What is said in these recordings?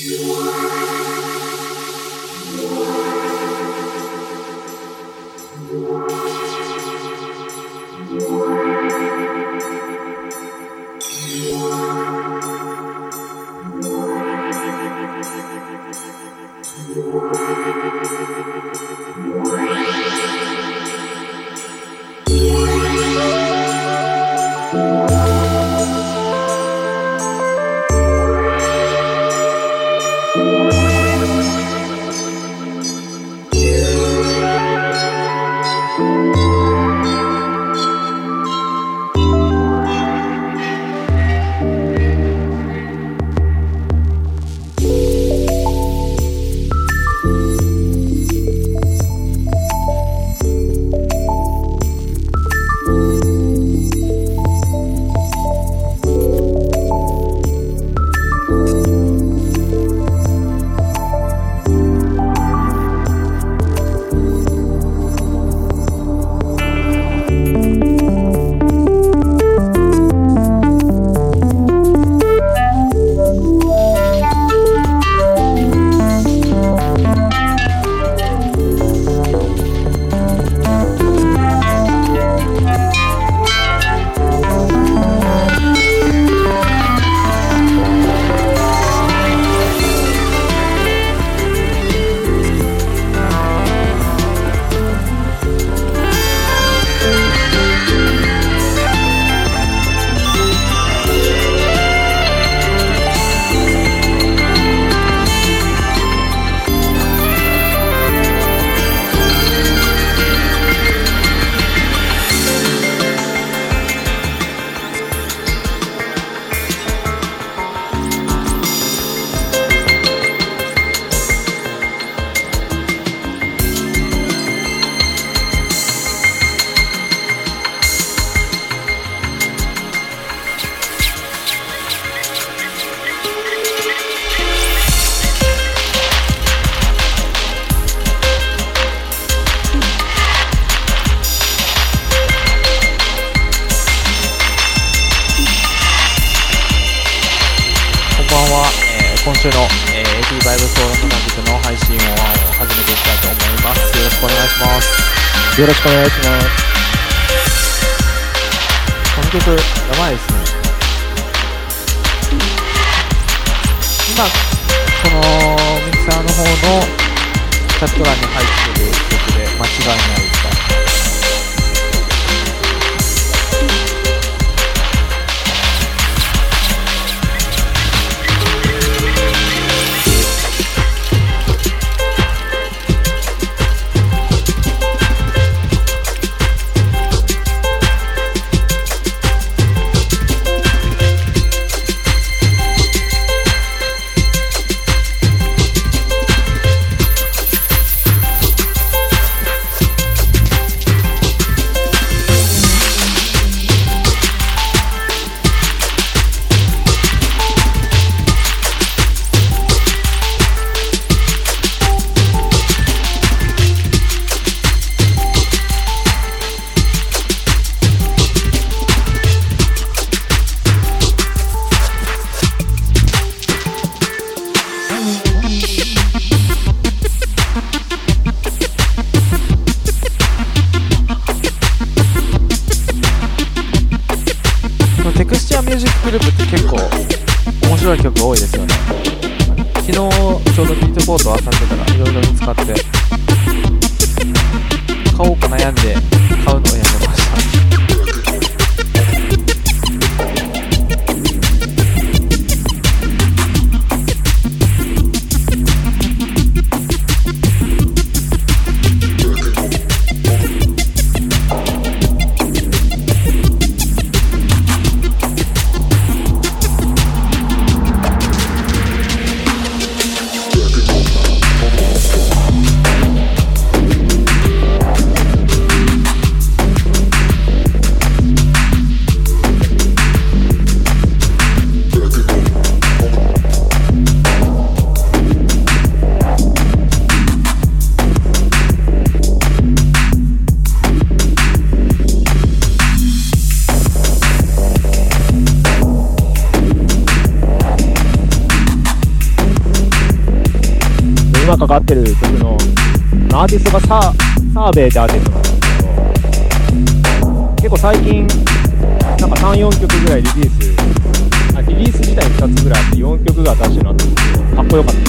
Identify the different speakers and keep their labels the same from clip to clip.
Speaker 1: you are, you are. ってる曲
Speaker 2: の、アーティストがサーサーベイってアーティストなんですけど、結構最近、なんか3、4曲ぐらいリリース、あリリース自体2つぐらいあって4曲が新しいなって思って、かっこよかった。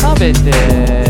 Speaker 1: サーベイって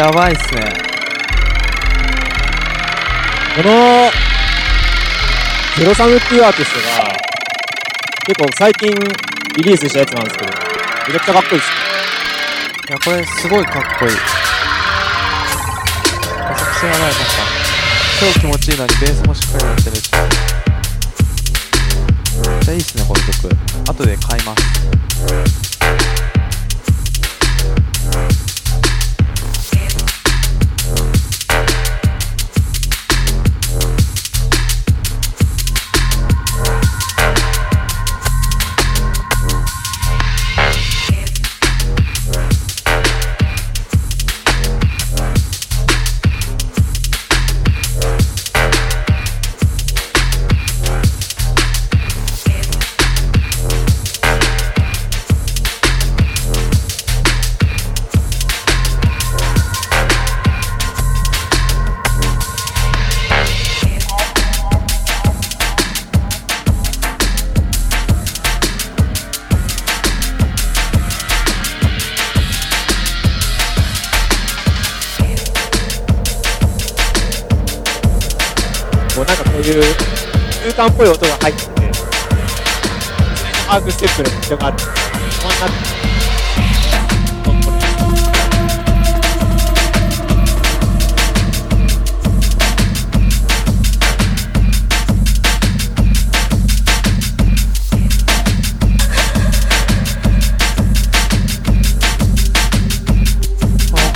Speaker 1: やばいっすね。
Speaker 2: この、ゼロサムっていうアーティストが、結構最近リリースしたやつなんですけど、めちゃくちゃかっこいいです。
Speaker 1: いやこれすごいかっこいい。めちゃくちゃやばいなんか。超気持ちいいのにベースもしっかりやってるしめっちゃいいっすねこの曲。後で買います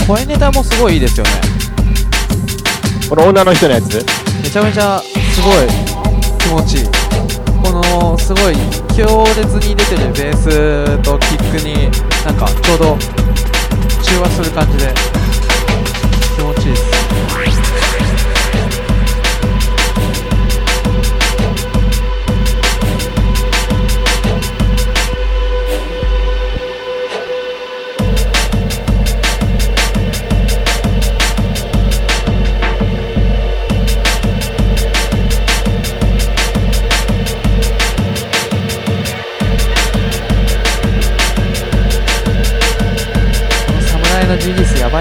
Speaker 1: 声ネタもすごいいいですよね。
Speaker 2: この女の人のやつ？
Speaker 1: めちゃめちゃすごい気持ちいい。このすごい強烈に出てるベースとキックになんかちょうど中和する感じで気持ちいいです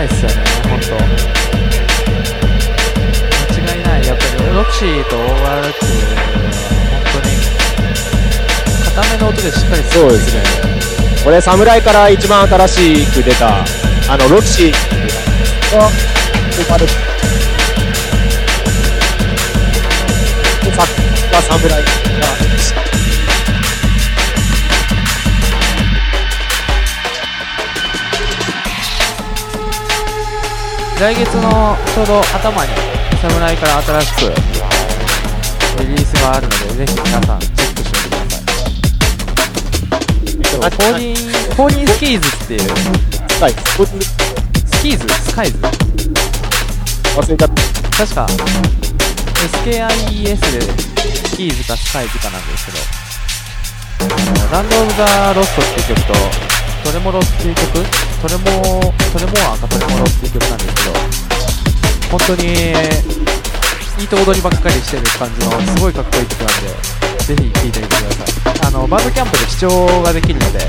Speaker 1: G リスやばいっすよね本当間違いないやっぱりロクシーと ORQ 本当に固めの音でしっかり
Speaker 2: そうですね。これ、侍から一番新しく出た、あの、ロキシーっていうのが、スーパーです。で、さっきが侍
Speaker 1: 来月のちょうど頭に侍から新しくリリースがあるのでぜひ皆さんチェックしてみてください。
Speaker 2: あ
Speaker 1: フォーリン、フォーリンスキーズっていう、
Speaker 2: はい。こいつ
Speaker 1: Skies？Skies？
Speaker 2: 忘れちゃった。
Speaker 1: 確か、SKIES でスキーズかスカイズかなんですけど、 Land of the Lost っていう曲と、トレモロっていう曲、それも、それもアかトレモロっていう曲なんですけど、本当に、いいと踊りばっかりしてる感じの、すごいかっこいい曲なんで、ぜひ聴いてみてください。あの、バンドキャンプで視聴ができるので、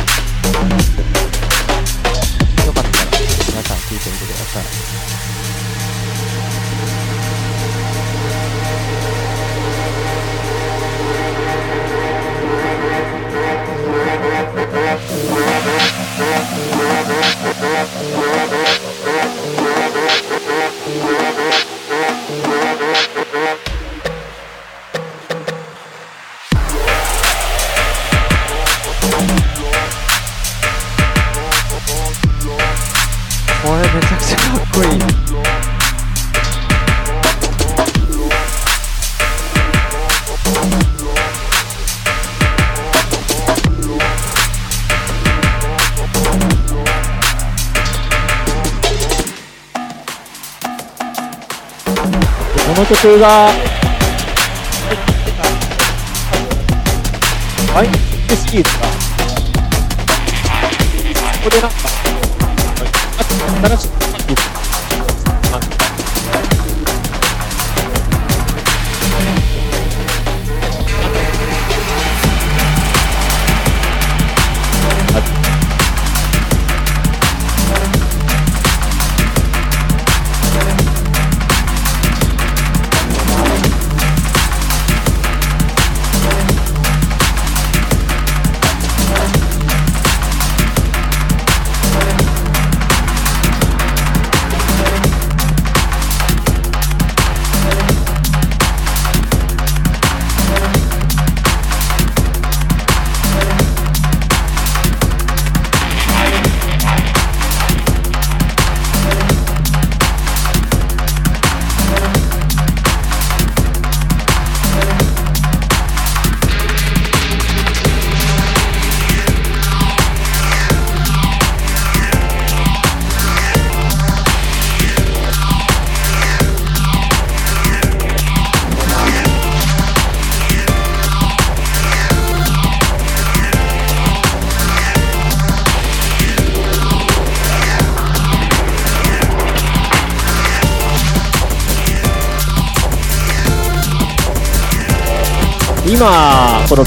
Speaker 1: こ
Speaker 2: の曲が、はい、シリーズか？ここでなんか、あ新しい、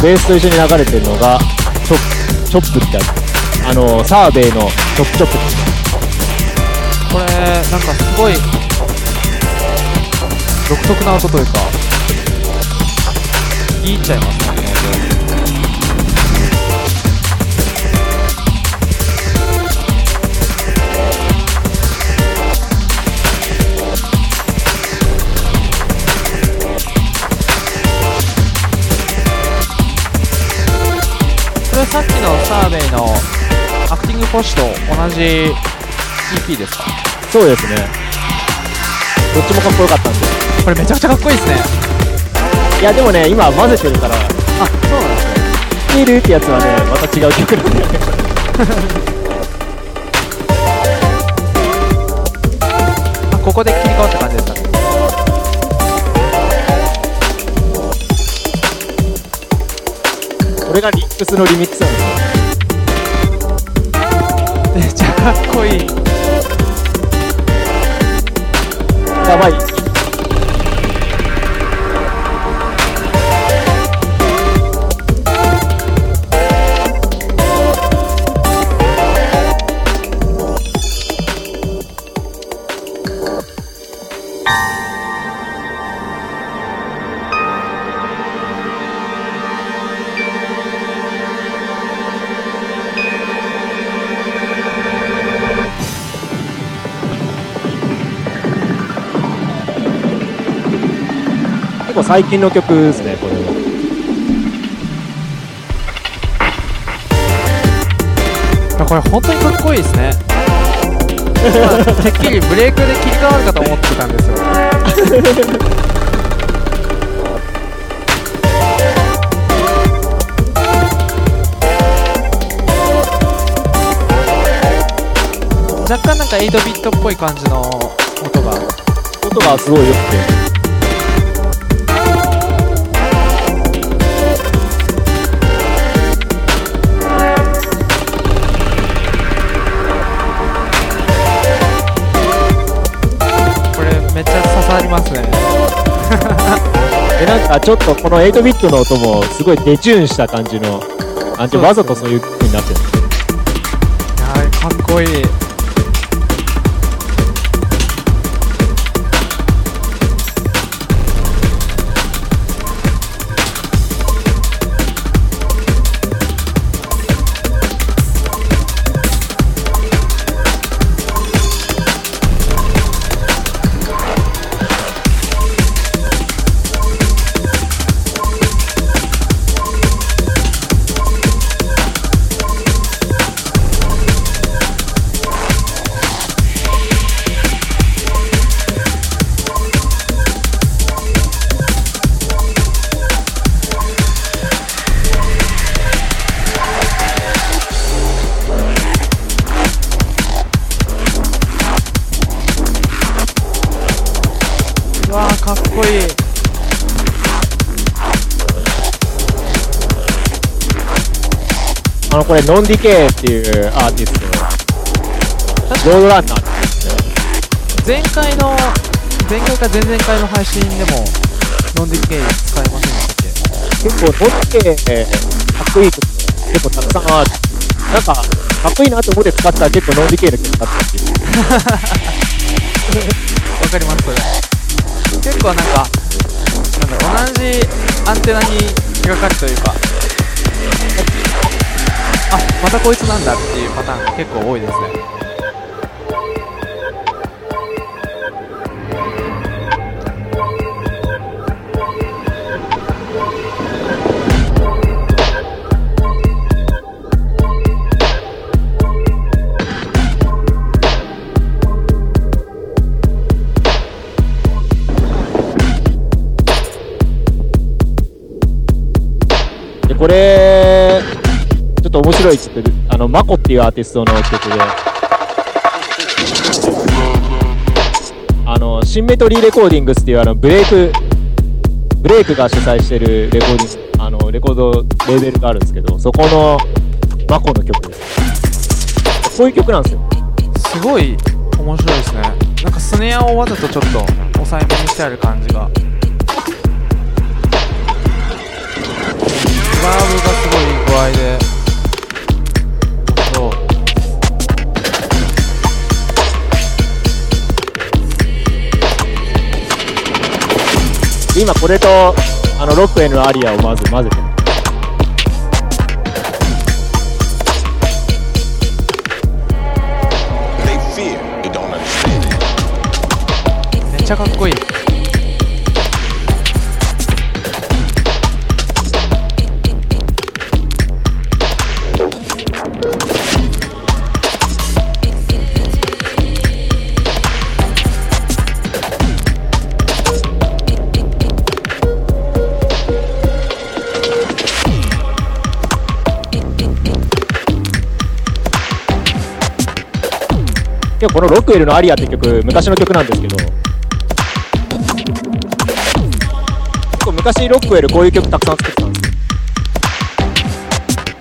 Speaker 2: ベースと一緒に流れてるのが、チョ、チョップってやつ。あの、サーベイのチョップチョップ。
Speaker 1: これなんかすごい独特な音というか聞いちゃいますアクティングポッシュと同じ EP ですか？
Speaker 2: そうですね。どっちもかっこよかったんで。
Speaker 1: これめちゃくちゃかっこいいですね
Speaker 2: いや、でもね、今混ぜてるから、
Speaker 1: あそうなんですね
Speaker 2: キールってやつはね、また違う曲なんだよね。
Speaker 1: あここで切り替わった感じですかね
Speaker 2: これがリックスのリミックスなんです
Speaker 1: かっこいい
Speaker 2: やばい。最近の曲ですねこれは。
Speaker 1: これ本当にかっこいいですね。てっきりブレイクで切り替わるかと思ってたんですよ。若干なんか8ビットっぽい感じの音が。
Speaker 2: 音がすごいよくて。で、なんかちょっとこの8ビットの音もすごいデチューンした感じの、あわざとそういう風になってる。
Speaker 1: いやーかっこいい
Speaker 2: れ、ノンディケーっていうアーティスト、 Roadrunner って
Speaker 1: 前回の前回か前々回の配信でもノンディケイ使いませんでしたっけ
Speaker 2: 結構、ノンディケー、かっこいい曲結構たくさんある。なんか、かっこいいなと思って使ったら結構ノンディケーの曲だったっていう。
Speaker 1: わかりますそれ結構なんかなんだ同じアンテナに引っかかるというかあまたこいつなんだっていうパターン結構多いですね、
Speaker 2: これ、の、マコっていうアーティストの曲で、あの、シンメトリーレコーディングスっていうあの、ブレイク、ブレイクが主催してるレコーディング、あの、レコードレーベルがあるんですけど、そこのマコの曲です。こういう曲なんですよ。
Speaker 1: すごい面白いですねなんかスネアをわざとちょっと抑えめにしてある感じがリバーブがすごいいい具合で
Speaker 2: 今これと、あの、ロックへのアリアをまず混ぜて.
Speaker 1: めっちゃかっこいい
Speaker 2: 結構この Rockwell のアリアって曲、昔の曲なんですけど、結構昔 Rockwell こういう曲たくさん作ってたんですよ。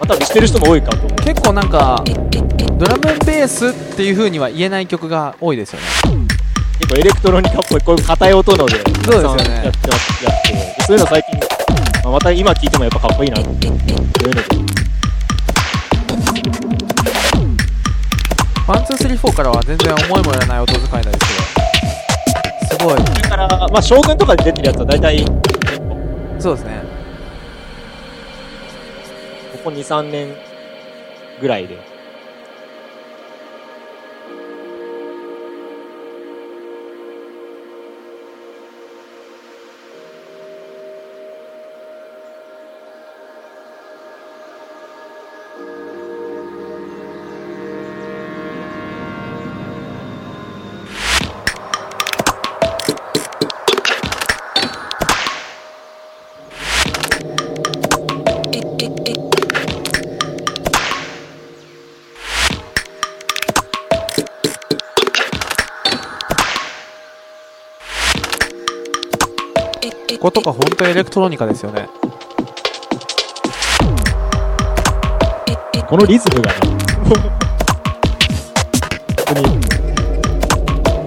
Speaker 2: まあ多分知ってる人も多いかと思う。
Speaker 1: 結構なんかドラムベースっていう風には言えない曲が多いですよね
Speaker 2: 結構エレクトロニカっぽい、こういう硬い音ので、
Speaker 1: そうですよね
Speaker 2: やってます、やってでそういうの最近、まあまた今聴いてもやっぱかっこいいなって、そういうので。
Speaker 1: One Two Three Four からは全然思いもよらない音使いなんですけど。すごい。
Speaker 2: それから、まあ、 Shogun とかで出てるやつは大体、こ
Speaker 1: そうですね。
Speaker 2: こ2、3年ぐらいで。
Speaker 1: こことか本当エレクトロニカですよね。
Speaker 2: このリズムがね。本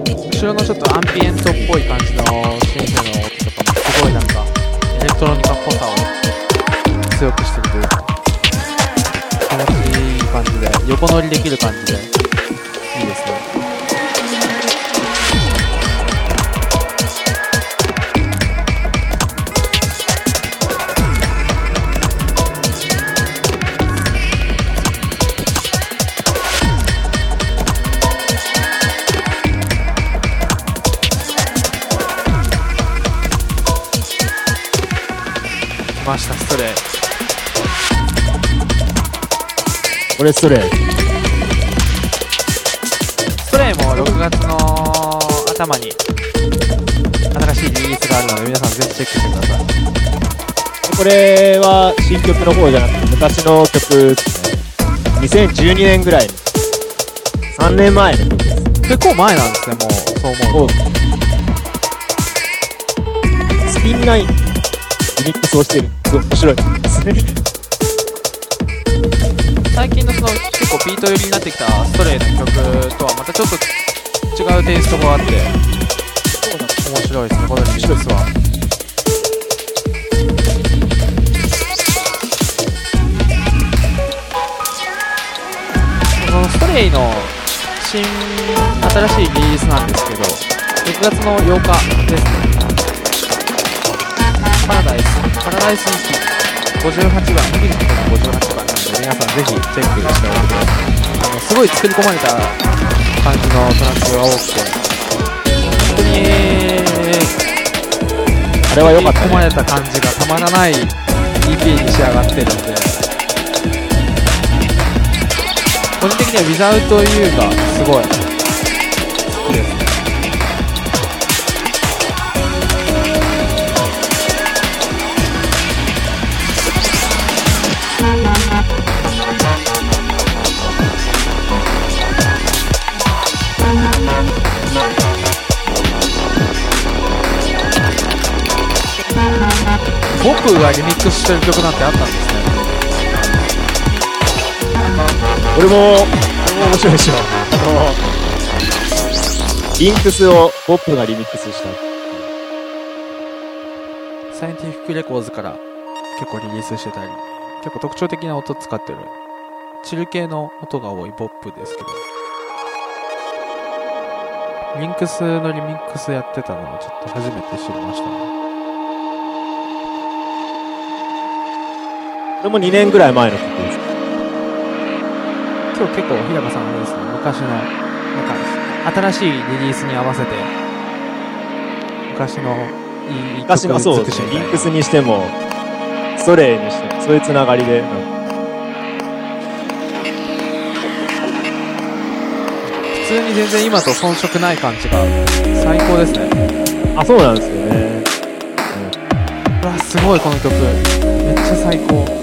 Speaker 2: 当
Speaker 1: 後ろのちょっとアンピエントっぽい感じの先生の音とかもすごいなんかトロニカっぽさを強くしてくれる。気持ちいい感じで横乗りできる感じで。
Speaker 2: これストレー
Speaker 1: ストレイも6月の頭に新しいリリースがあるので皆さんぜひチェックしてください
Speaker 2: これは新曲の方じゃなくて昔の曲ですね。2012年ぐらいに。3年前の曲です。
Speaker 1: 結構前なんですねもうそう思うと
Speaker 2: スピンナインリミックスをしてる。すごい面白いですね。
Speaker 1: 最近のその結構ビート寄りになってきたストレイの曲とはまたちょっと違うテイストがあって。面白いですね。このリミックスは。ストレイの新新しいリリースなんですけど6月の8日ですね。パラダイス。パラダイス58番。麦の方が58番。皆さんぜひチェックしておいてください。あのすごい作り込まれた感じのトラックが多くて本当に
Speaker 2: あれは良かった。ね。
Speaker 1: 作り込まれた感じがたまらない EP に仕上がってるので個人的にはウィザウト・ユーがすごい。僕がリミックスしてる曲なんてあったんですね
Speaker 2: 俺も、俺も面白いでしょ。あの、リンクスをポップがリミックスした。
Speaker 1: サイエンティフィックレコーズから結構リリースしてたり結構特徴的な音使ってるチル系の音が多いポップですけどリンクスのリミックスやってたのをちょっと初めて知りましたね
Speaker 2: これも2年ぐらい前の曲です。
Speaker 1: 今日結構日高さんあれですね昔のなんか新しいリリースに合わせて昔のいい
Speaker 2: 昔のそう
Speaker 1: 曲
Speaker 2: ですね。リンクスにしても、ストレイにしても、そういうつながりで、うん
Speaker 1: 普通に全然今と遜色ない感じが最高ですね
Speaker 2: あ、そうなんですよね。
Speaker 1: うわすごいこの曲めっちゃ最高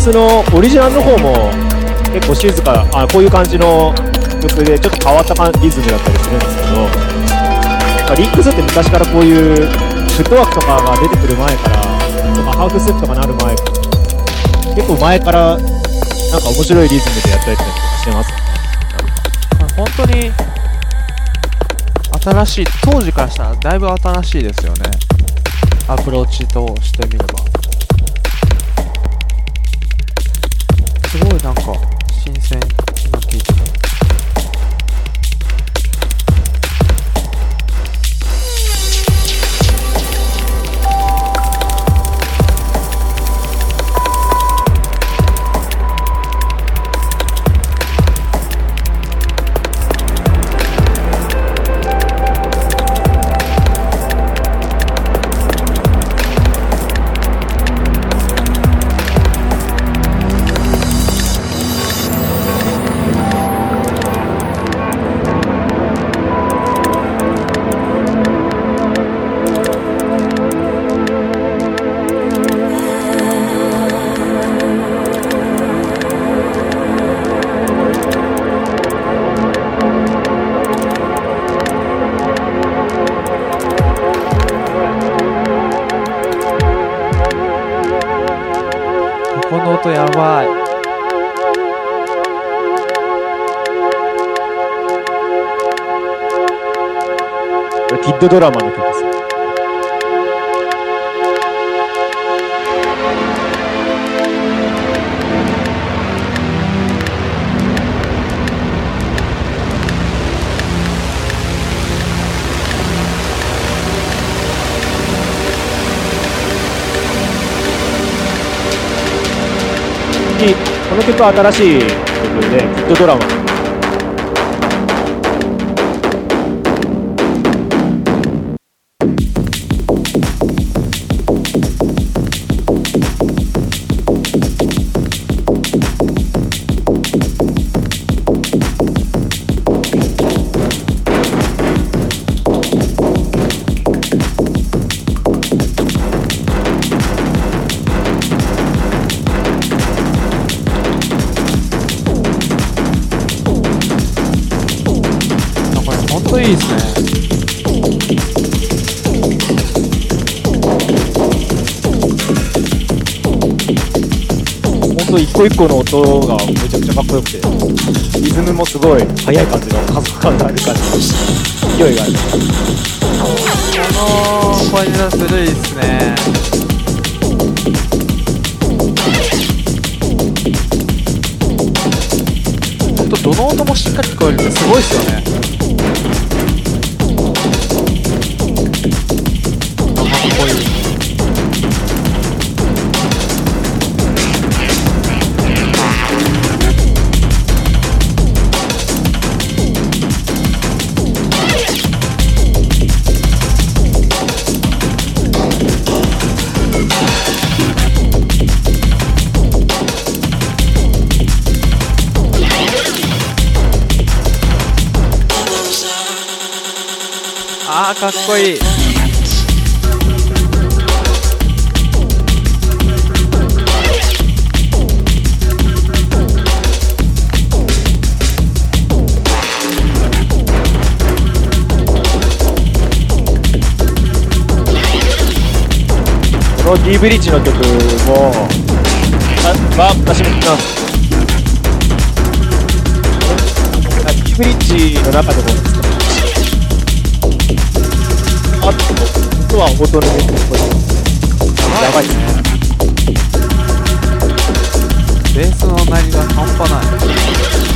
Speaker 2: スのオリジナルの方も結構静か、あ、こういう感じの曲でちょっと変わったリズムだったりするんですけど、まリンクスって昔からこういうフットワークとかが出てくる前から、とかハーフステップとかなる前結構前からなんか面白いリズムでやったりとかしてます。
Speaker 1: ね本当に新しい当時からしたらだいぶ新しいですよねアプローチとしてみればすご
Speaker 2: ッドドラマの曲です。この曲は新しい曲で、キッドドラマ。個一個の音がめちゃくちゃかっこよくて、リズムもすごい速い感じの加速感がある感じ、勢いがある。
Speaker 1: このポイントずるいですね。ほんとどの音もしっかり聞こえるってすごいですよね。かっこいいこ
Speaker 2: の D ブリッジの曲も、あまあ、私も聞きます。D ブリッジの中でも、あっても、実は音のね、これやばい。
Speaker 1: ベースの鳴りが半端ない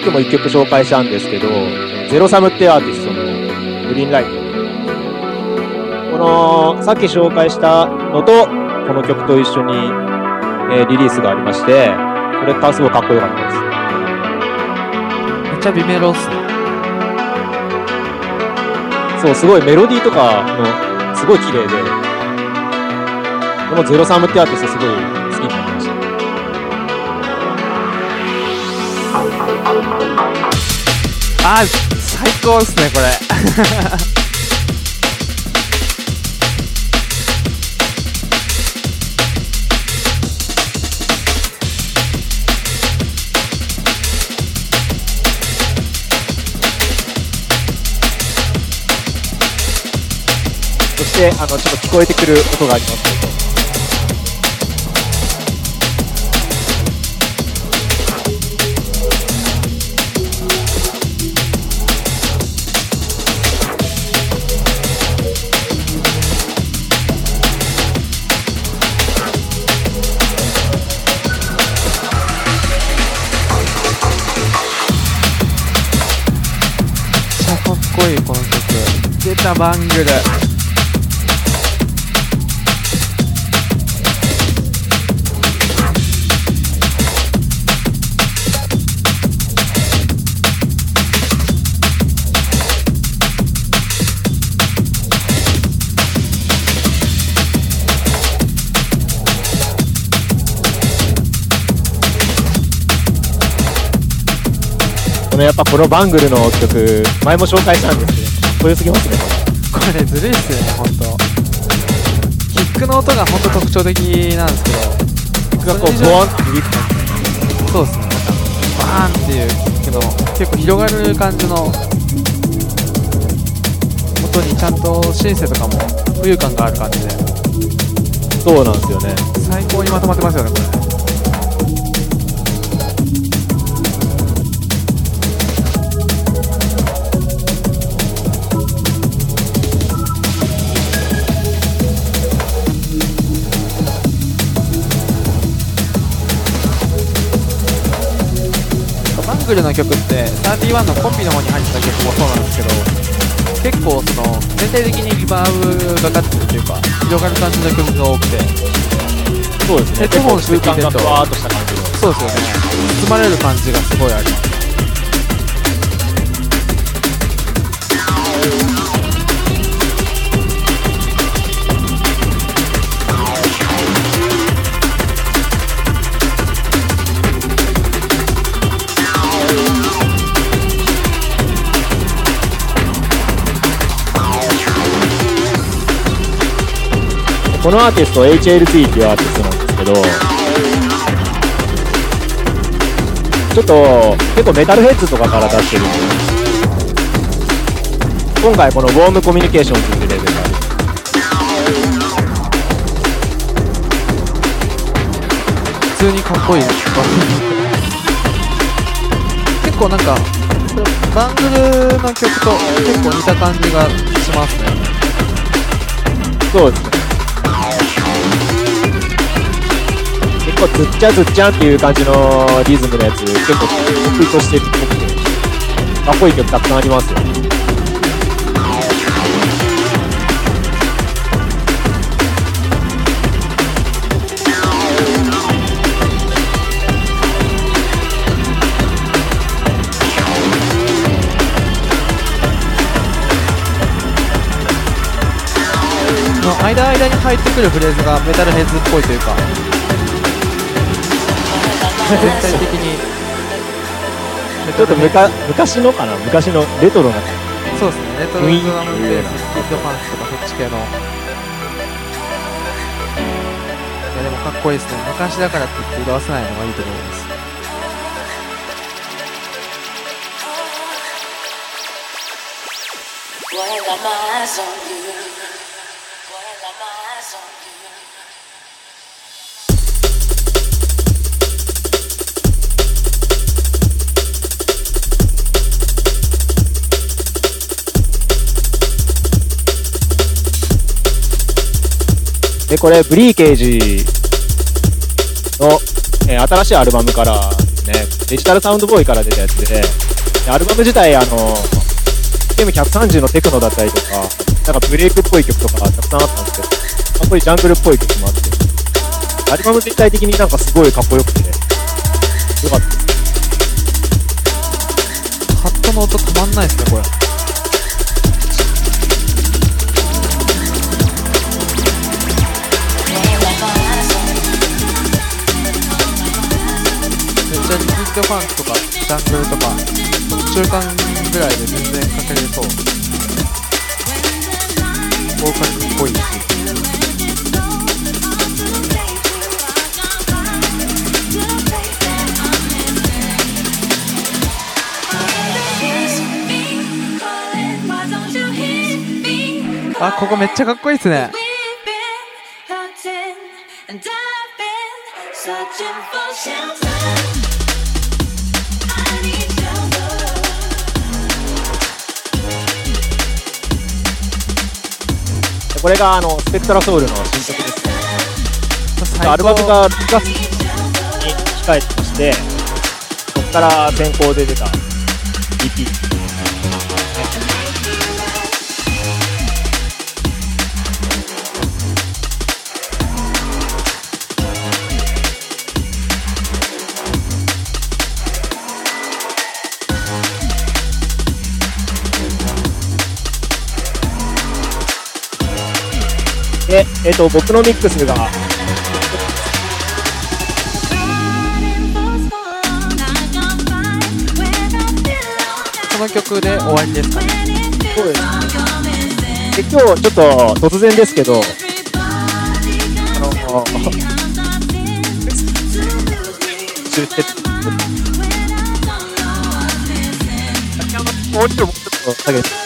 Speaker 2: えーと、さっきも1曲紹介したんですけど、ゼロサムってアーティストのグリーンライト。この、さっき紹介したのと、この曲と一緒に、えー、リリースがありまして、これがすごいかっこよかったです。
Speaker 1: めっちゃ美メロっすね。
Speaker 2: そう、すごいメロディーとかの、すごい綺麗で、このゼロサムってアーティストすごい
Speaker 1: あ最高っすねこれ。
Speaker 2: そしてあのちょっと聞こえてくる音があります。
Speaker 1: バングル。
Speaker 2: このやっぱこのバングルの曲前も紹介したんですけどこよすぎますね。
Speaker 1: これずるいっすよね本当キックの音が本当特徴的なんですけど
Speaker 2: キックがこうボワンって響く感
Speaker 1: じそうですねバーンっていうキックの結構広がる感じの音にちゃんとシンセとかも浮遊感がある感じで。
Speaker 2: そうなんですよね。
Speaker 1: 最高にまとまってますよねこれグルの曲って31のコンビの方に入ってた曲もそうなんですけど結構その全体的にリバーブがかってるというか広がる感じの曲が多くて。
Speaker 2: そうですね。
Speaker 1: ヘッドホンして聴いてるとそうですよね。包まれる感じがすごいあります
Speaker 2: このアーティスト HLT っていうアーティストなんですけどちょっと結構メタルヘッズとかから出してるんで今回このウォームコミュニケーションっていうレベルが
Speaker 1: 普通にかっこいい結構なんかバングルの曲と結構似た感じがしますね。
Speaker 2: そうですね構ずっちゃずっちゃんっていう感じのリズムのやつ結構得意としてるっぽくてかっこいい曲たくさんありますよ。
Speaker 1: の間間に入ってくるフレーズがメタルヘッズっぽいというか。全体的に。
Speaker 2: ちょっとむか昔のかな？昔のレトロな。
Speaker 1: そうですね。レトロドラムベースヒットファンクとかそっち系の。いやでもかっこいいですね。昔だからって言って色あせないのがいいと思います。When I'm eyes on you,
Speaker 2: これ、ブリーケージの、えー、新しいアルバムからね、デジタルサウンドボーイから出たやつで、アルバム自体、あの、PM130 のテクノだったりとか、なんかブレイクっぽい曲とかたくさんあったんですけど、まあ、こういジャングルっぽい曲もあって、アルバム全体的になんかすごいかっこよくて、よかったです。
Speaker 1: ハットの音たまんないですねこれ。ドファンクとかジャングルとか中間ぐらいで全然かけれそうボーカルっぽいしあここめっちゃかっこいいっすね。
Speaker 2: これがあの、スペクトラソウルの新曲ですね。アルバムが6月に控えてまして、そこから先行で出た EP。で、えー、と僕のミックスが。
Speaker 1: この曲で終わりですかね。
Speaker 2: そうで今日、ちょっと突然ですけど、あの
Speaker 3: ー、
Speaker 2: 中
Speaker 3: 鉄。先ほど、
Speaker 2: もうちょ。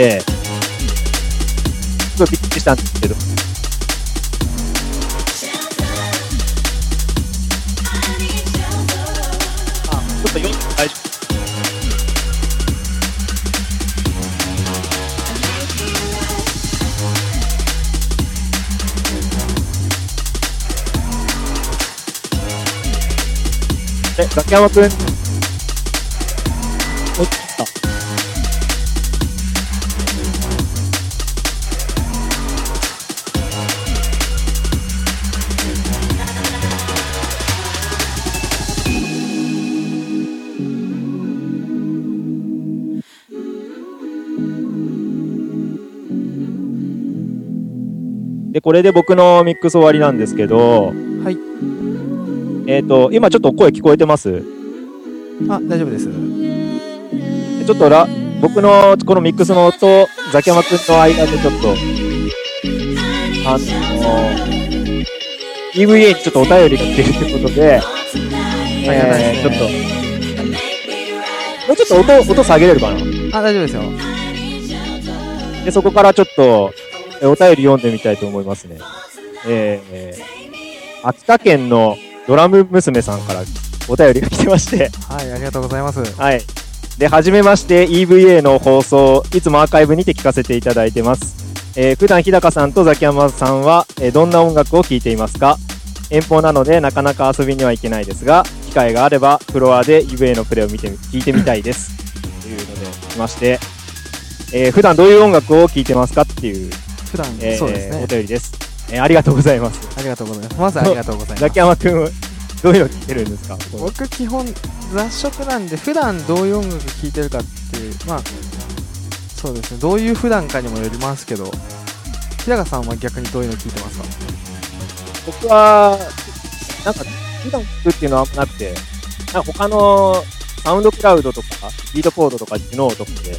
Speaker 2: ええすごいびっくりしたんですけど、
Speaker 3: Shelter. I need shelter.
Speaker 2: ちょっと読んでも大丈夫。え、ザキヤマくん。これで僕のミックス終わりなんですけど、
Speaker 1: はい。
Speaker 2: えっ、と、今ちょっと声聞こえてます？
Speaker 1: あ大丈夫です。
Speaker 2: ちょっとラ、僕のこのミックスの音、ザキヤマくんの間でちょっと、あの EVA にちょっとお便りが来てるってことで、えー、ちょっと、もうちょっと音、音下げれるかな？
Speaker 1: あ大丈夫ですよ。
Speaker 2: で、そこからちょっと、えお便り読んでみたいと思いますね。えーえー秋田県のドラム娘さんからお便りが来てまして、
Speaker 1: はいありがとうございます
Speaker 2: はい。で、はじめまして EVA の放送、いつもアーカイブにて聞かせていただいてます。えー普段日高さんとザキヤマさんは、えーどんな音楽を聴いていますか？遠方なのでなかなか遊びには行けないですが、機会があればフロアで EVA のプレイを見てみ、聞いてみたいです。というので、来まして、えー普段どういう音楽を聴いてますか？っていう、
Speaker 1: 普段、
Speaker 2: えー
Speaker 1: そうですね。
Speaker 2: お便りです。えーありがとうございます。
Speaker 1: ありがとうございます。まずありがとうございます。
Speaker 2: ザキヤマくん、どういうの聴いてるんですか？
Speaker 1: 僕基本雑食なんで普段どういう音楽聴いてるかっていうまあそうですね。どういう普段かにもよりますけど。日高さんは逆にどういうの聴いてますか？
Speaker 2: 僕は、なんか、普段聞くっていうのはあんまなくて、なんか他のサウンドクラウドとか、ビートコードとか、ジノーとかで、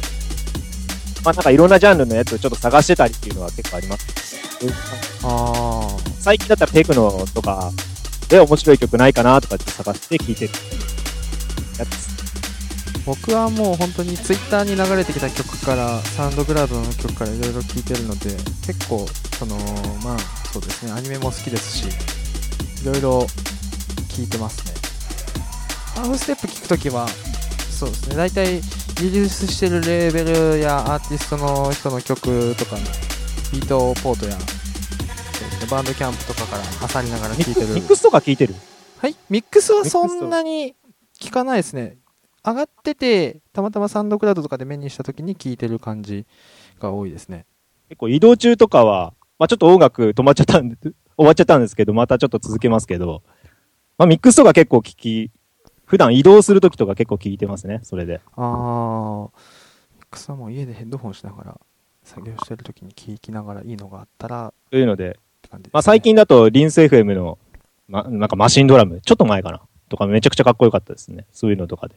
Speaker 2: まあなんかいろんなジャンルのやつをちょっと探してたりっていうのは結構あります。
Speaker 1: あ
Speaker 2: 最近だったらテクノとかで面白い曲ないかなとかって探して聴いてるやつ。
Speaker 1: 僕はもう本当にツイッターに流れてきた曲からサウンドクラウドの曲からいろいろ聴いてるので結構そのまあそうですねアニメも好きですしいろいろ聴いてますねハーフステップ聞くときは、そうですね、大体リリースしてるレーベルやアーティストの人の曲とかのビートポートや、バンドキャンプとかから漁りながら
Speaker 2: ミ
Speaker 1: 聴いてる。
Speaker 2: ミックスとか聞いてる？
Speaker 1: はい、ミックスはそんなに聞かないですね。上がってて、たまたまサウンドクラウドとかで目にしたときに聞いてる感じが多いですね。
Speaker 2: 結構移動中とかは、まあちょっと音楽止まっちゃったんで、終わっちゃったんですけど、またちょっと続けますけど、まあミックスとか結構聞き、普段移動するときとか結構聞いてますね、それで。
Speaker 1: あー、ミックスはもう家でヘッドホンしながら、作業してるときに聞きながらいいのがあったら
Speaker 2: というので、
Speaker 1: です、ね。
Speaker 2: まあ最近だとリンス FM の、ま、なんかマシンドラム、ちょっと前かなとかめちゃくちゃかっこよかったですね。そういうのとかで。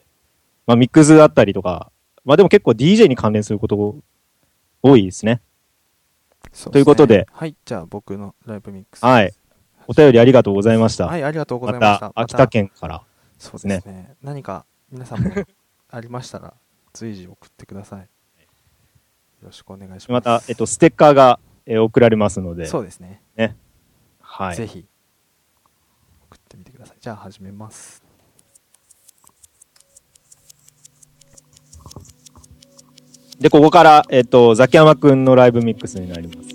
Speaker 2: まあミックスだったりとか、まあでも結構 DJ に関連すること多いですね。
Speaker 1: すね
Speaker 2: ということで
Speaker 1: はい、じゃあ僕のライブミックス。
Speaker 2: はい。お便りありがとうございました。
Speaker 1: はい、ありがとうござい
Speaker 2: ま
Speaker 1: ました。
Speaker 2: た、秋田県から。
Speaker 1: そうですね。何か皆さんも ありましたら、随時送ってください。よろしくお願いします。
Speaker 2: また、えっと、ステッカーが、えー送られますので。
Speaker 1: そうですね。
Speaker 2: はい。
Speaker 1: ぜひ、送ってみてください。じゃあ始めます。
Speaker 2: で、ここから、えっと、ザキヤマくんのライブミックスになります。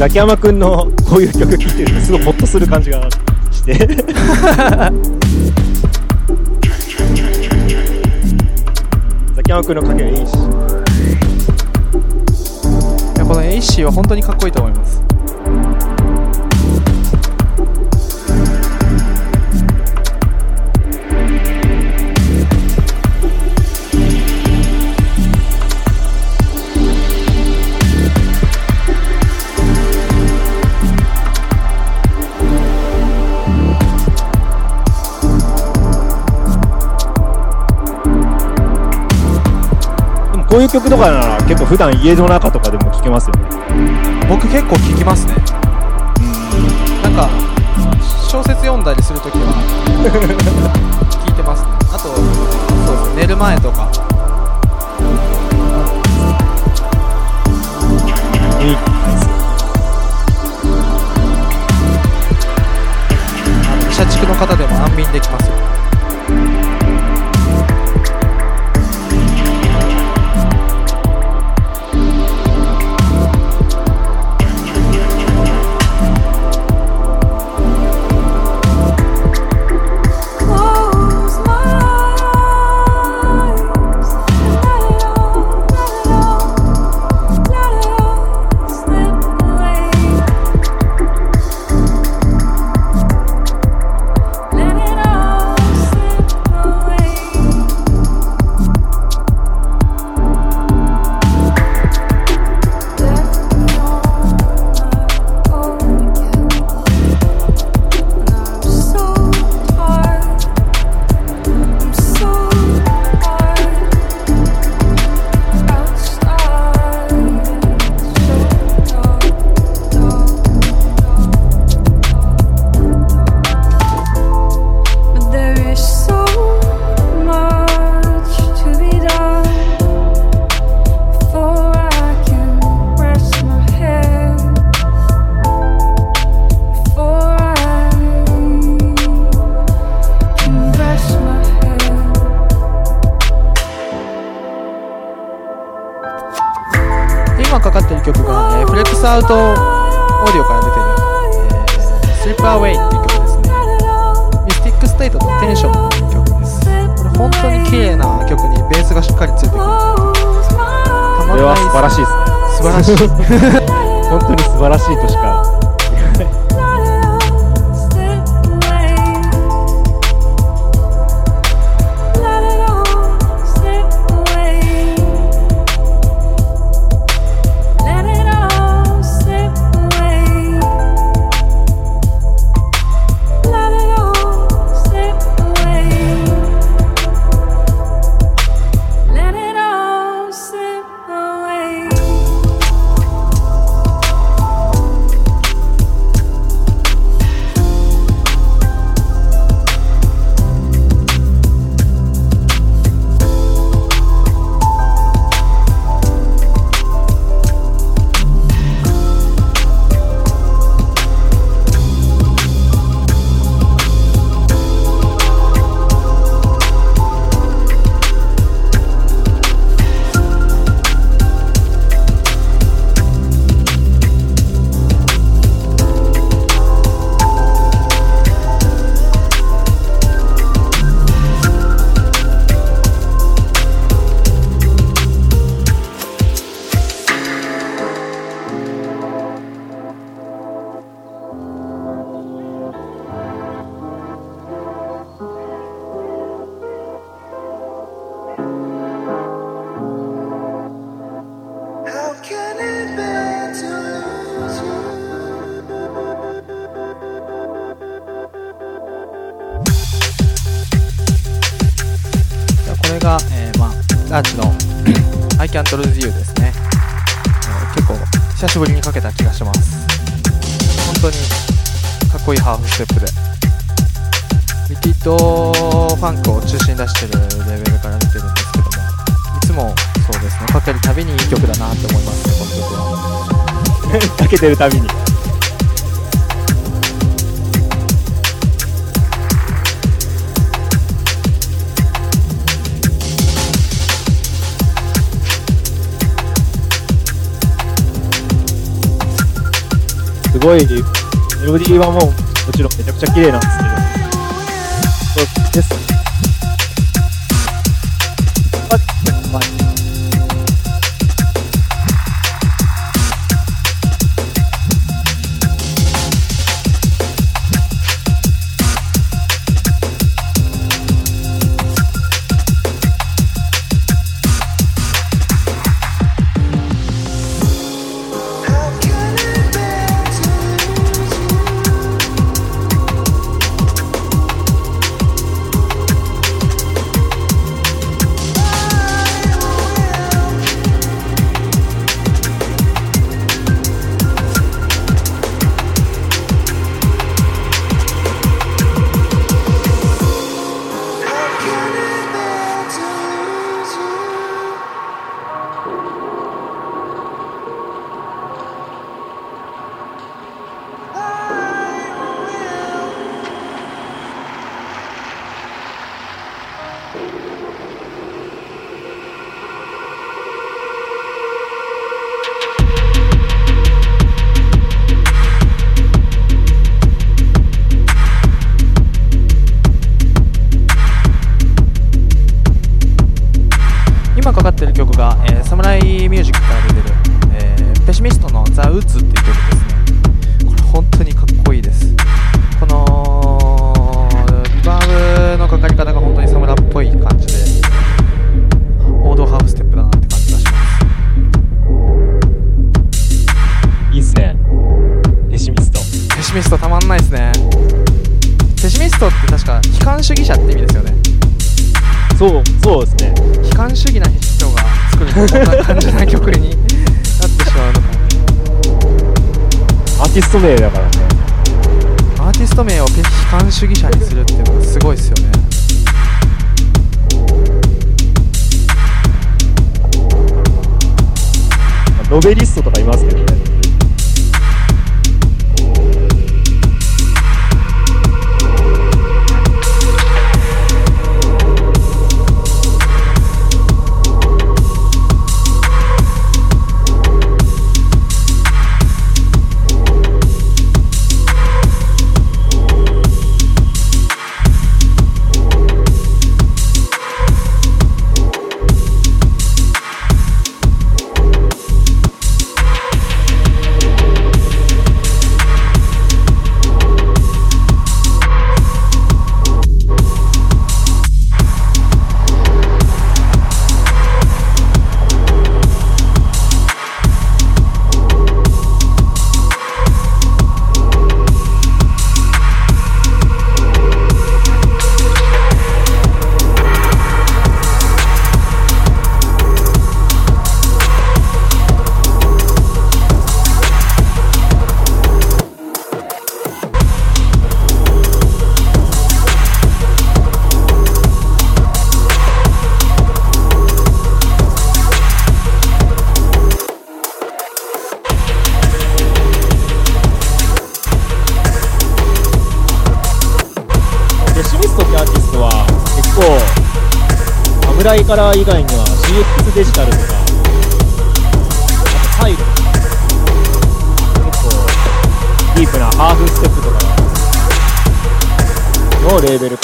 Speaker 2: ザキヤマくんのこういう曲聴いてるとすごいホッとする感じがして。ザキヤマくんの影はいいし。
Speaker 1: いやこのエイシーは本当にかっこいいと思います
Speaker 2: こういう曲とかなら結構普段家の中とかでも聴けますよね。
Speaker 1: 僕結構聞きますね。なんか小説読んだりするときは 聞いてますね。あとそうですね寝る前とか。
Speaker 2: いい
Speaker 1: あの社畜の方でも安眠できますよたびに。す
Speaker 2: ごい、メロディーはもう、もちろんめちゃくちゃ綺麗なんですけど、
Speaker 1: 今かかってる曲が、えーサムライミュージックから出てる、えーペシミストの「ザ・ウッズっていう曲ですね。これ本当にかっこいいです。このリバーブのかかり方が本当にサムラっぽい感じで王道ハーフステップだなって感じがします。
Speaker 2: いいっすね。ペシミスト。
Speaker 1: ペシミストたまんないですね。ペシミストって確か悲観主義者って意味ですよね
Speaker 2: そう、そうですね。
Speaker 1: 悲観主義な人が作るとこんな感じな曲になってしまうのか
Speaker 2: アーティスト名だからね。
Speaker 1: アーティスト名を悲観主義者にするっていうのがすごいですよね
Speaker 2: ノベリストとかいますけどね。カラー以外には CX デジタルとか、あとサイドとか、結構、ディープなハーフステップとかのレーベル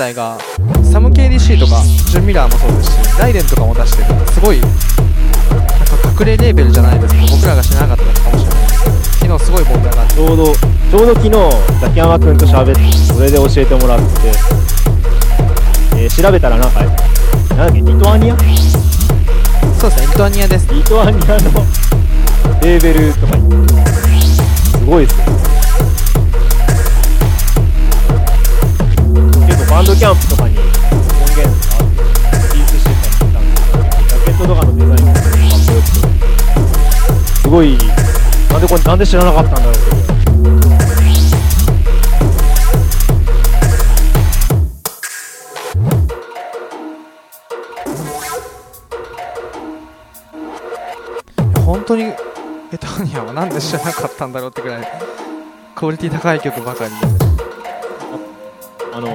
Speaker 1: 体がサム KDC とかジュンミラーもそうですしライデンとかも出してる。すごいなんか隠れレーベルじゃないですけど僕らが知らなかったかもしれないです。けど昨日すごい盛り上がって。
Speaker 2: ちょうど、ちょうど昨日、ザキヤマくんと喋って、それで教えてもらって、えー調べたらなんか、なんだっけ、リトアニア？リ
Speaker 1: そうですねリトアニアです。
Speaker 2: トアニアのレーベルとかに、すごいですよ。バンドキャンプとかに音源とかあって、リリースしてたりしたんですけど、ジャケットとかのデザインがかっこよくて、すごい、なんでこれ、なんで知らなかったんだろうって。
Speaker 1: 本当にエターニアはなんで知らなかったんだろうってくらいクオリティ高い曲ばかりで
Speaker 2: あの、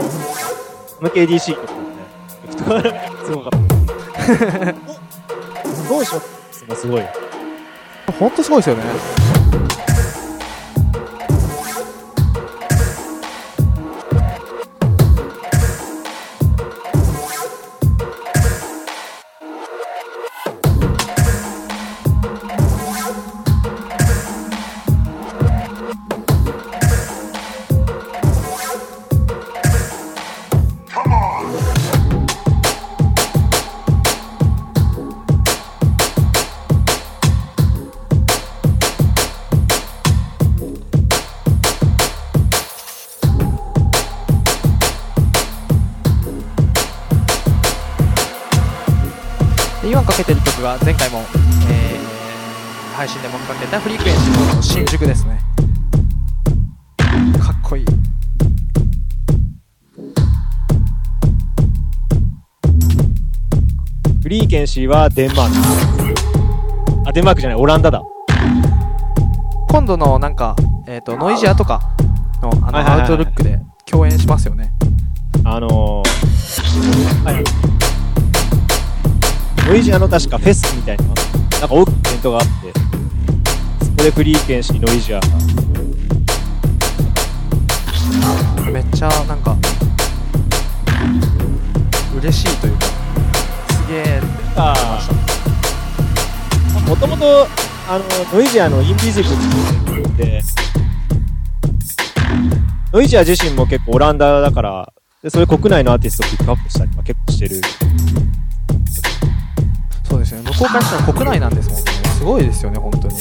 Speaker 2: MKDC とかもね、すごかった。おどうしようすごい。
Speaker 1: 本当すごいですよねフリー
Speaker 2: ケンシーはデンマーク。あ、デンマークじゃない、オランダだ。
Speaker 1: 今度のなんか、えー、とノイジアとかのあのアウトルックで共演しますよね
Speaker 2: あのー、はい。ノイジアの確かフェスみたいな、なんか大きなイベントがあって、そこでフリーケンシー、ノイジアが、
Speaker 1: めっちゃなんか嬉しいというかすげえって
Speaker 2: あもともと、あの、ノイジアのインビジブルって言って、ノイジア自身も結構オランダだから、でそれ国内のアーティストをピックアップしたりとか結構してる。
Speaker 1: そうですよね。向こうからしたら国内なんですもんね。すごいですよね本当に。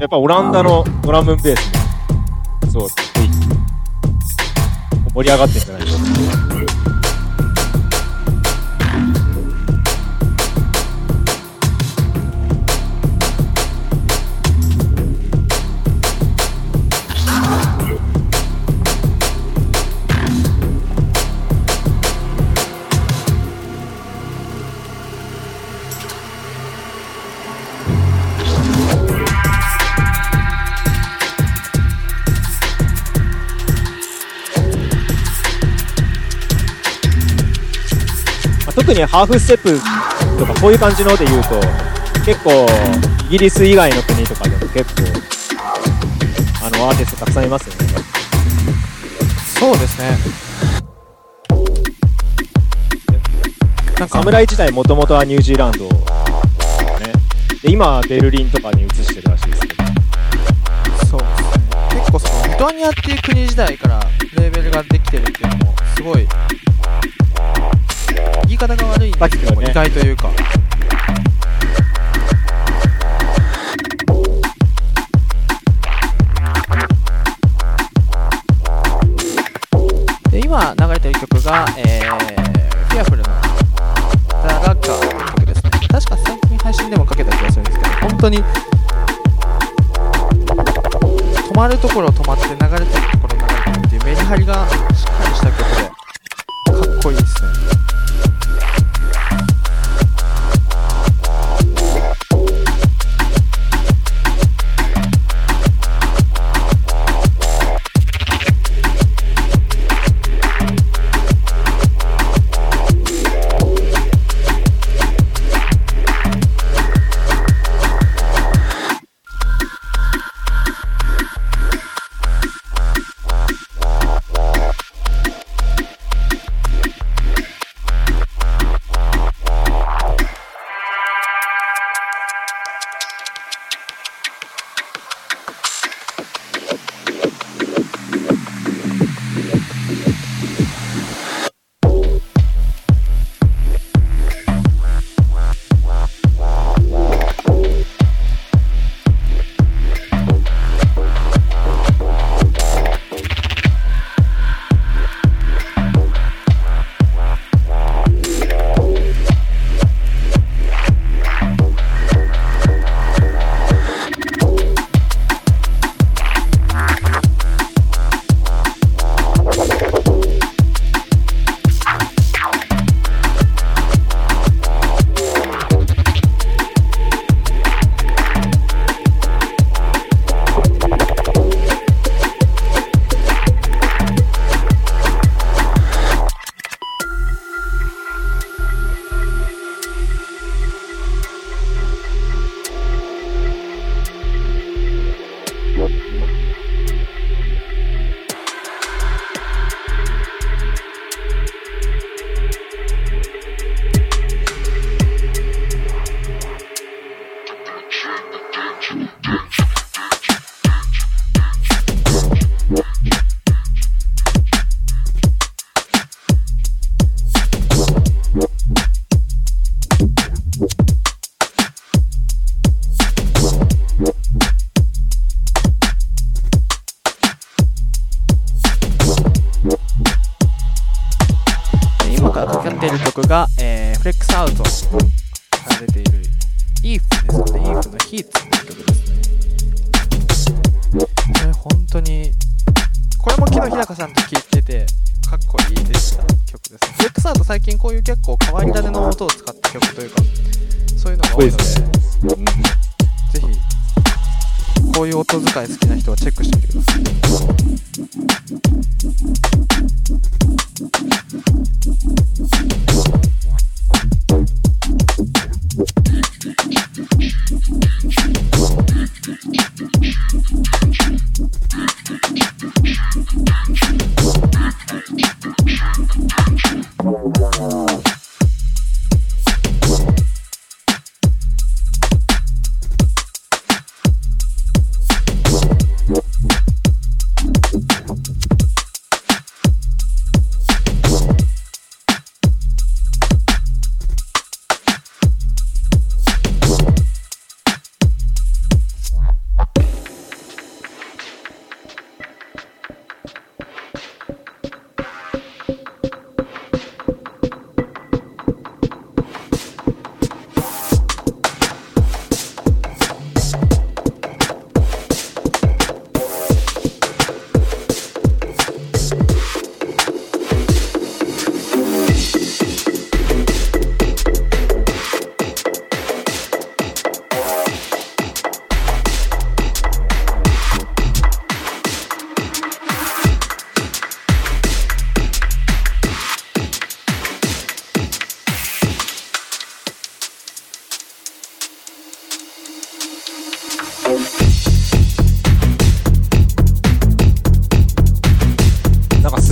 Speaker 2: やっぱオランダのドラムベースも、そう、盛り上がってんじゃないかまあにハーフステップとかこういう感じので言うと、結構、イギリス以外の国とかでも結構、あの、アーティストたくさんいますよね。
Speaker 1: そうですねなんか
Speaker 2: 侍自体もともとはニュージーランドですよね。で、今はベルリンとかに移してるらしいですけど。
Speaker 1: そうですね結構そのリトアニアっていう国時代からレーベルができてるっていうのもすごい方が悪いんで
Speaker 2: ね
Speaker 1: 意外というか。で今流れてる曲が、えー、フィアフルの「ザ・ラッカー」という曲ですね。確か最近配信でもかけた気がするんですけど本当に止まるところ止まって流れてるところ流れてるっていうメリハリがしっかりした曲でかっこいいですね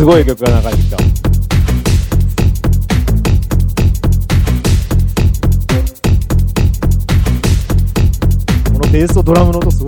Speaker 2: ごい曲が流れてきた。このベースとドラムの音すごい。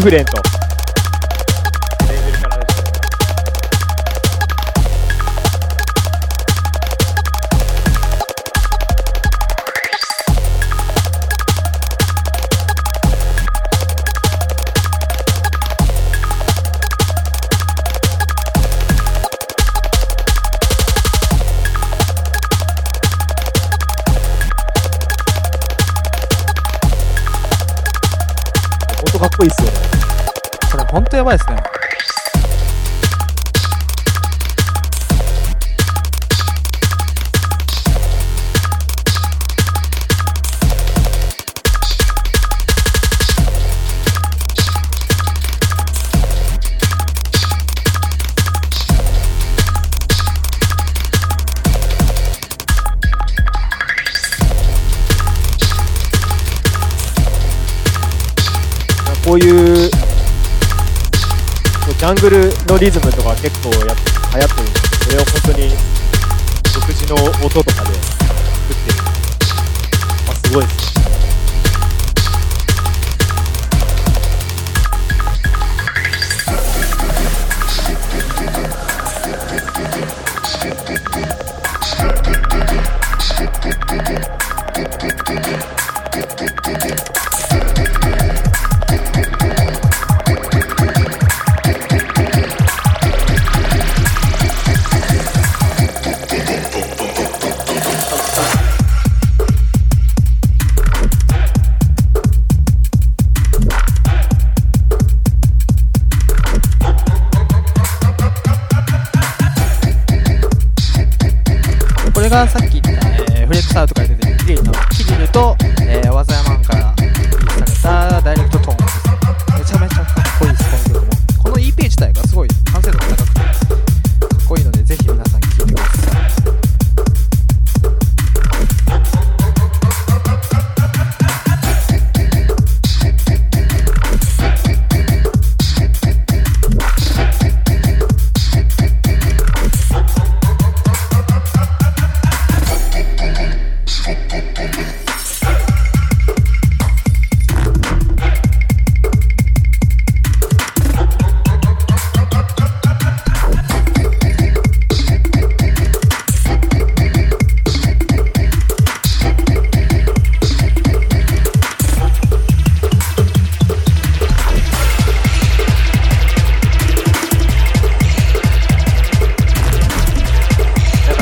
Speaker 1: フレント。かっこいいっす
Speaker 2: よね。これ
Speaker 1: ほんとやばいですね
Speaker 2: リズムとか結構や流行ってるんで、それを本当に独自の音とかで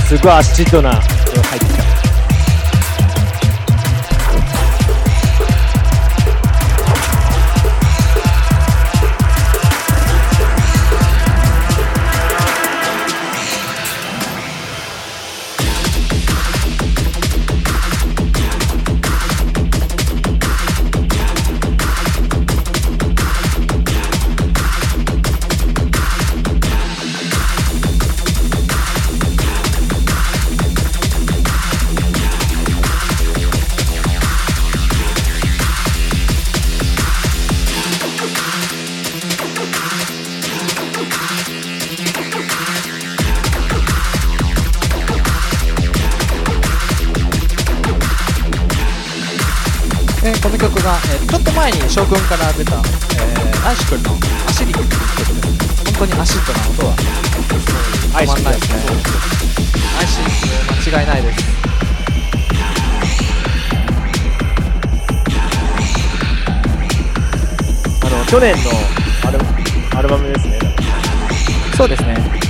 Speaker 2: すごい
Speaker 1: ア
Speaker 2: シッドな。入って
Speaker 1: と前に将軍から出た、えー、アイシ君のアシリっていう曲本当にアシッドな音は止まんないですね。アイシ間違いないです。
Speaker 2: あの、去年のアルアルバムですね。
Speaker 1: そうですね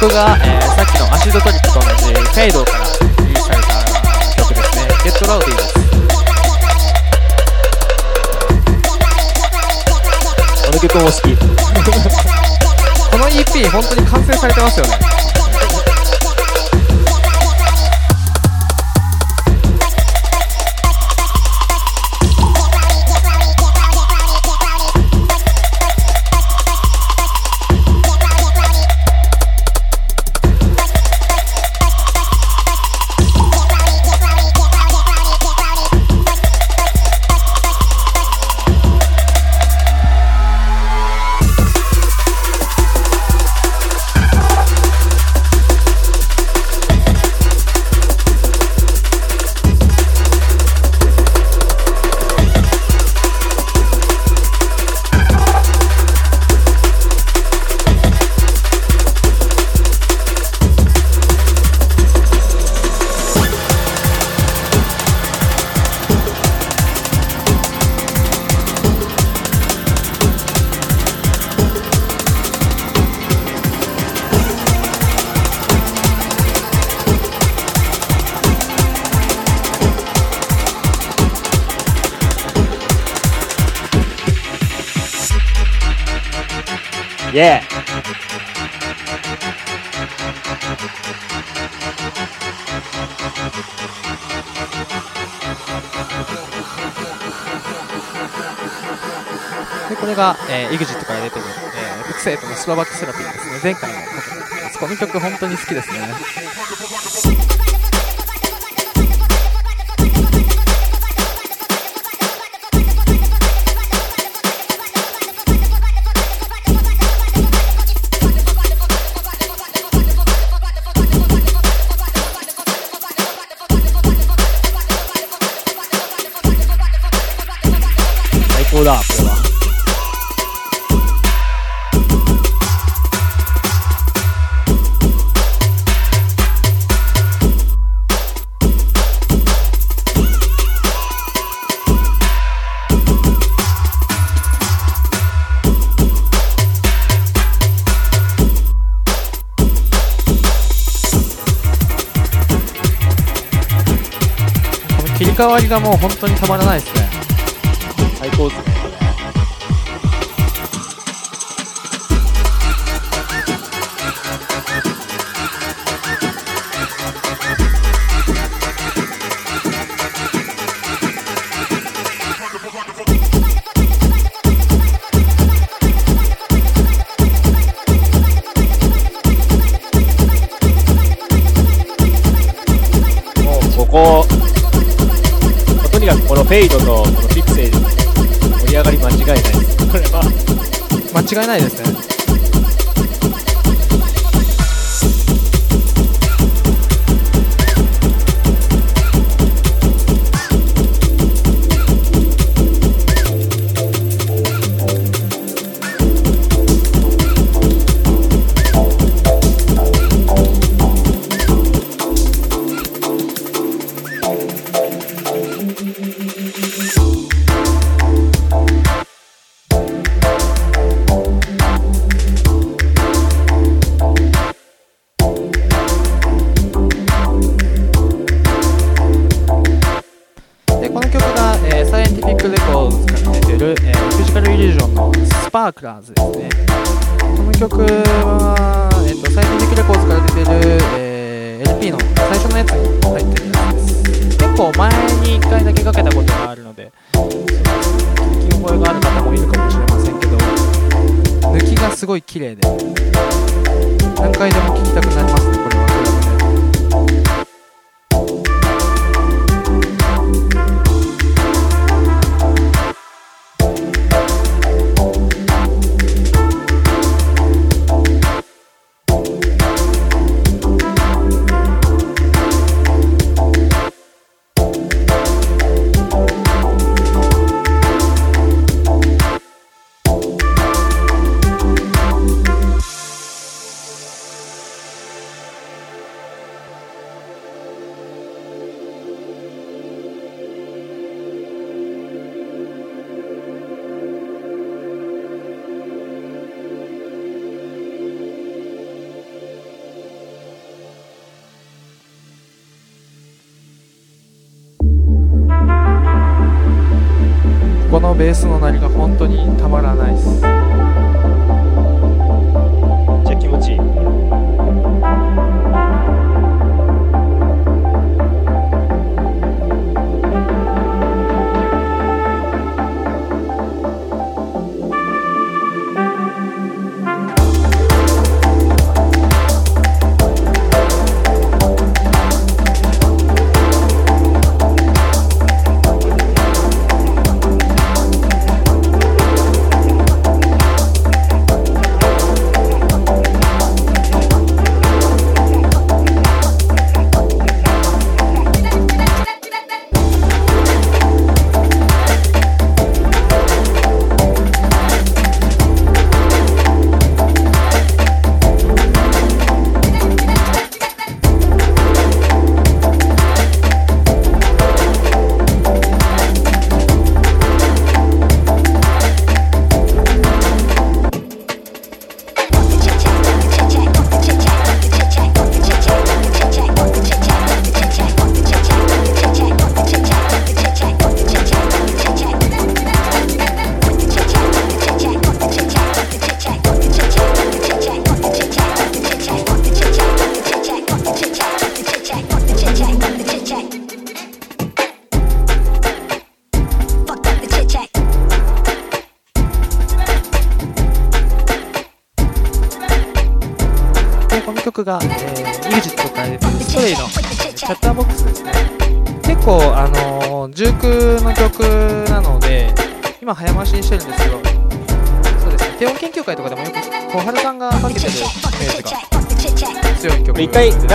Speaker 1: この曲が、えーさっきのアシドトリックと同じフェイドからスロバックセラピーですね。前回の過去です。この曲本当に好きですね。代わりがもう本当にたまらないです
Speaker 2: 間違いないです
Speaker 1: ね。
Speaker 2: Gaza.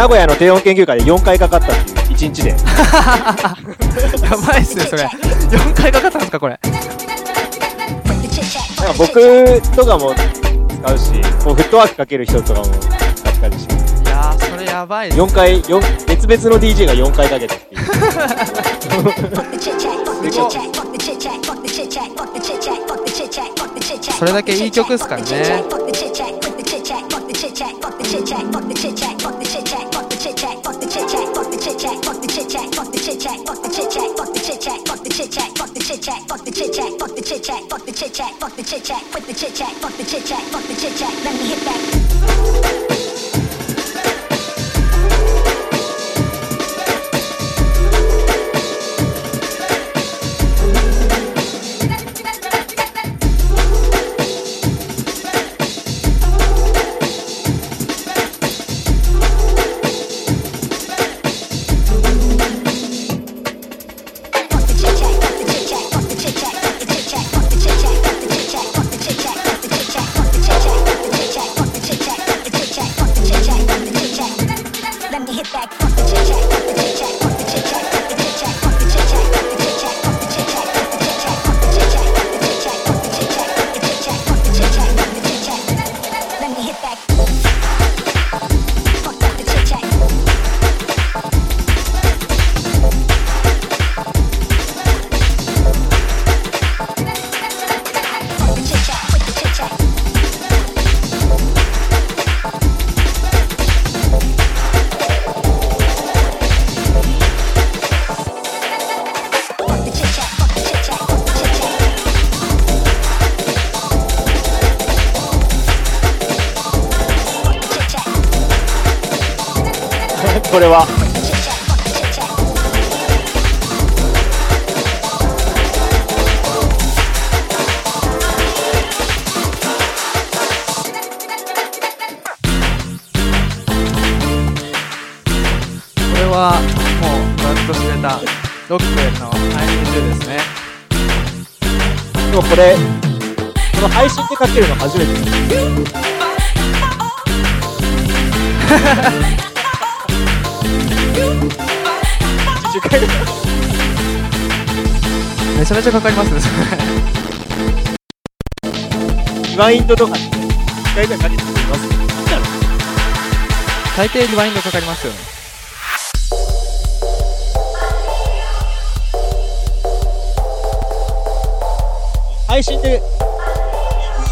Speaker 2: 名古屋の低音研究会で4回かかったっていう、1日で。
Speaker 1: やばいっすねそれ4回かかったんですかこれ
Speaker 2: なんか僕とかも使うし、こうフットワークかける人とかも使ったりして。
Speaker 1: いやーそれやばいっす
Speaker 2: 4回、四別々の DJ が4回かけたっていう。
Speaker 1: それだけいい曲っすからね
Speaker 2: これは。
Speaker 1: これはもうざっと知れたロックの I20 ですね
Speaker 2: でもこれ、この配信でかけるの初めてです。10 回目
Speaker 1: めちゃめちゃかかりますね。それ
Speaker 2: リワインドとかに1回ぐらいかけてくれます。
Speaker 1: 大抵リワインドかかりますよね。
Speaker 2: 配信で、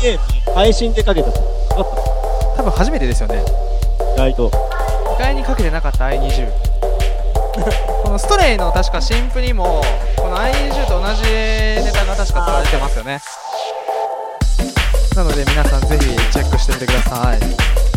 Speaker 2: EVA に配信でかけたと。
Speaker 1: 多分初めてですよね。
Speaker 2: た、意外と。
Speaker 1: 意外にかけてなかった I20 このストレイの確か新譜にもこの ING と同じネタが確か取られてますよね。なので皆さんぜひチェックしてみてください。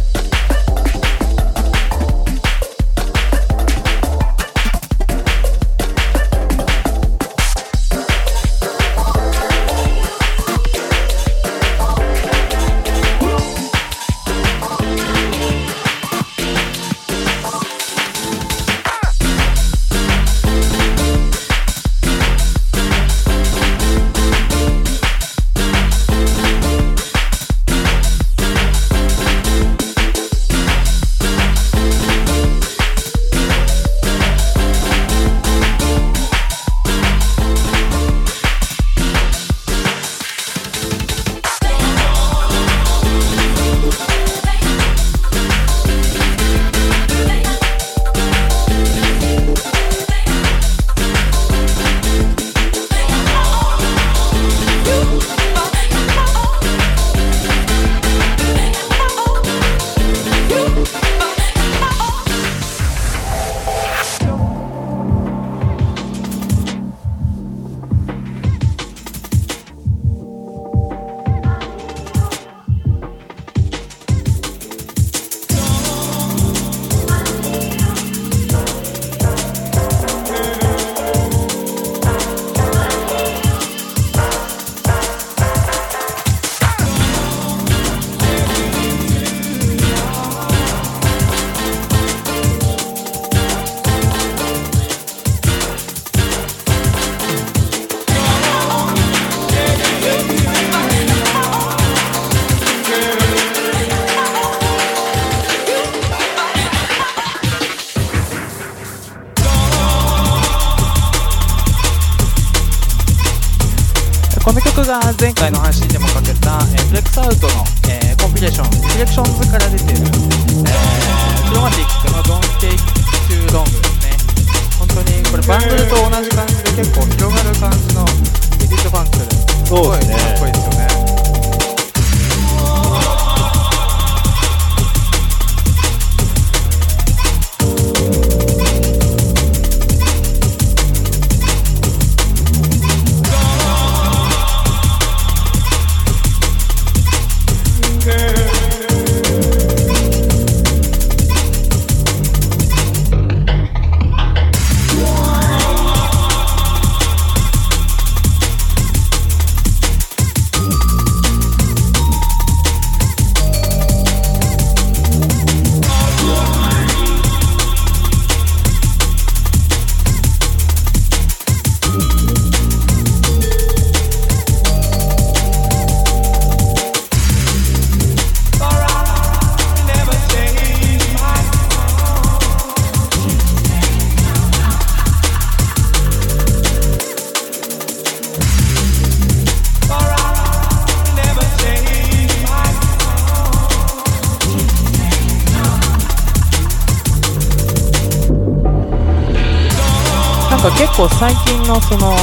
Speaker 1: 構最近のその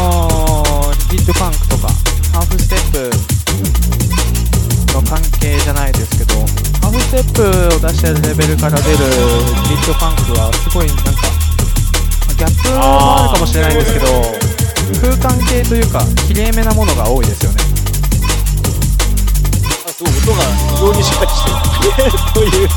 Speaker 1: リキッドファンクとかハーフステップの関係じゃないですけどハーフステップを出してるレベルから出るリキッドファンクはすごいなんかギャップもあるかもしれないんですけど空間系というか綺麗めなものが多いですよね。
Speaker 2: あすごい音が非常にしっかりしてる。そういう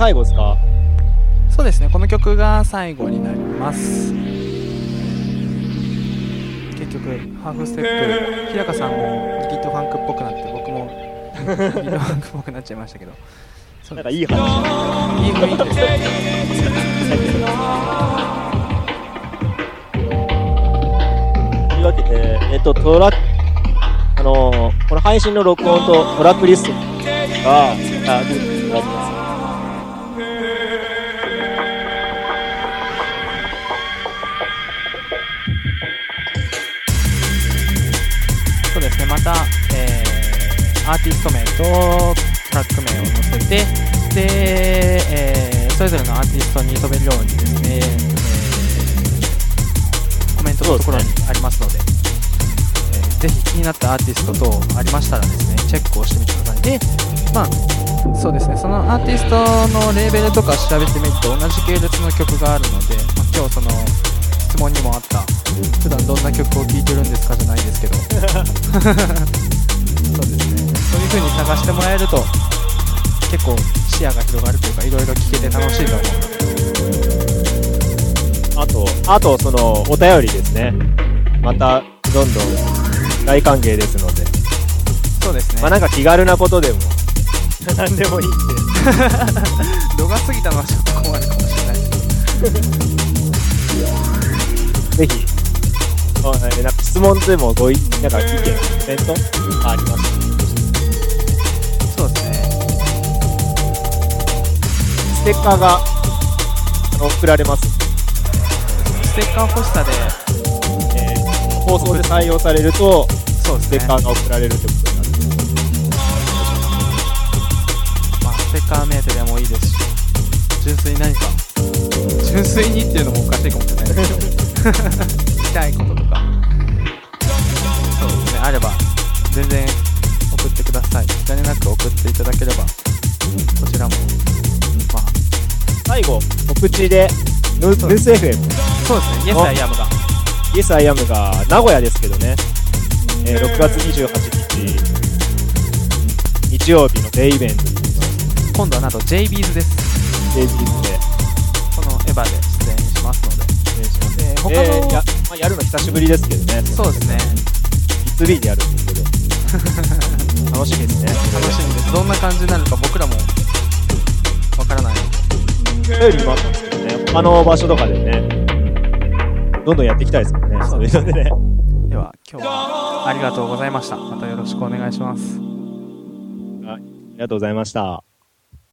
Speaker 2: 最後ですか？
Speaker 1: そうですねこの曲が最後になります。結局ハーフステップ日高さんもリキッドファンクっぽくなって僕もリキッドファンクっぽくなっちゃいましたけど。
Speaker 2: なんかいい話。
Speaker 1: いい雰囲気。ですね
Speaker 2: というわけで、えっと、トラック、あのーこの配信の録音とトラックリストが、あ、たえ
Speaker 1: アーティスト名とトラック名を載せてで、えーそれぞれのアーティストに飛べるようにですね、えーコメントのところにありますのでえーぜひ気になったアーティスト等ありましたらですねチェックをしてみてください。でまあそうですねそのアーティストのレーベルとか調べてみると同じ系列の曲があるので、まあ今日その質問にもあった。普段どんな曲を聴いてるんですかじゃないですけど。そうですね。そういう風に探してもらえると結構視野が広がるというかいろいろ聞けて楽しいと思う。
Speaker 2: あと、あと、その、お便りですね。また、どんどん大歓迎ですので。
Speaker 1: そうですね。
Speaker 2: まあなんか気軽なことでも、何でもいいんで。
Speaker 1: 度が過ぎたのはちょっと困るかもしれない。です
Speaker 2: ぜひ、あえーなんか質問でもごい、なんか意見、コメント？あります。
Speaker 1: そうですね。
Speaker 2: ステッカーが、あの、送られます。
Speaker 1: ステッカー欲しさで。
Speaker 2: えー放送で採用されると、
Speaker 1: そうですね。
Speaker 2: ステッカーが送られるってことになる。
Speaker 1: まあ、ステッカーメイトでもいいですし。純粋に何か。純粋にっていうのもおかしいかもしれないですけど聞きたいこととか。そうですねあれば全然送ってください。気兼ねなく送っていただければこちらもまあ。
Speaker 2: 最後、告知で、ヌヌース FM、
Speaker 1: そうですね Yes I am が。
Speaker 2: Yes I am が名古屋ですけどね、えー6月28日、日曜日のデイイベント。に
Speaker 1: 今度はなんと JB's です。
Speaker 2: JBs で。
Speaker 1: このエヴァで出演しますの。で他の、
Speaker 2: えーやまあ、やるの久しぶりですけどね、
Speaker 1: そうですね。
Speaker 2: 3でやるんですけど、楽しみですね。
Speaker 1: 楽しみです。どんな感じになるか僕らもわからない。ので
Speaker 2: お便りもあったんですけどね、他の場所とかでね、どんどんやっていきたいですよね、そういうのでね。
Speaker 1: では今日はありがとうございました。またよろしくお願いします。
Speaker 2: ありがとうございました。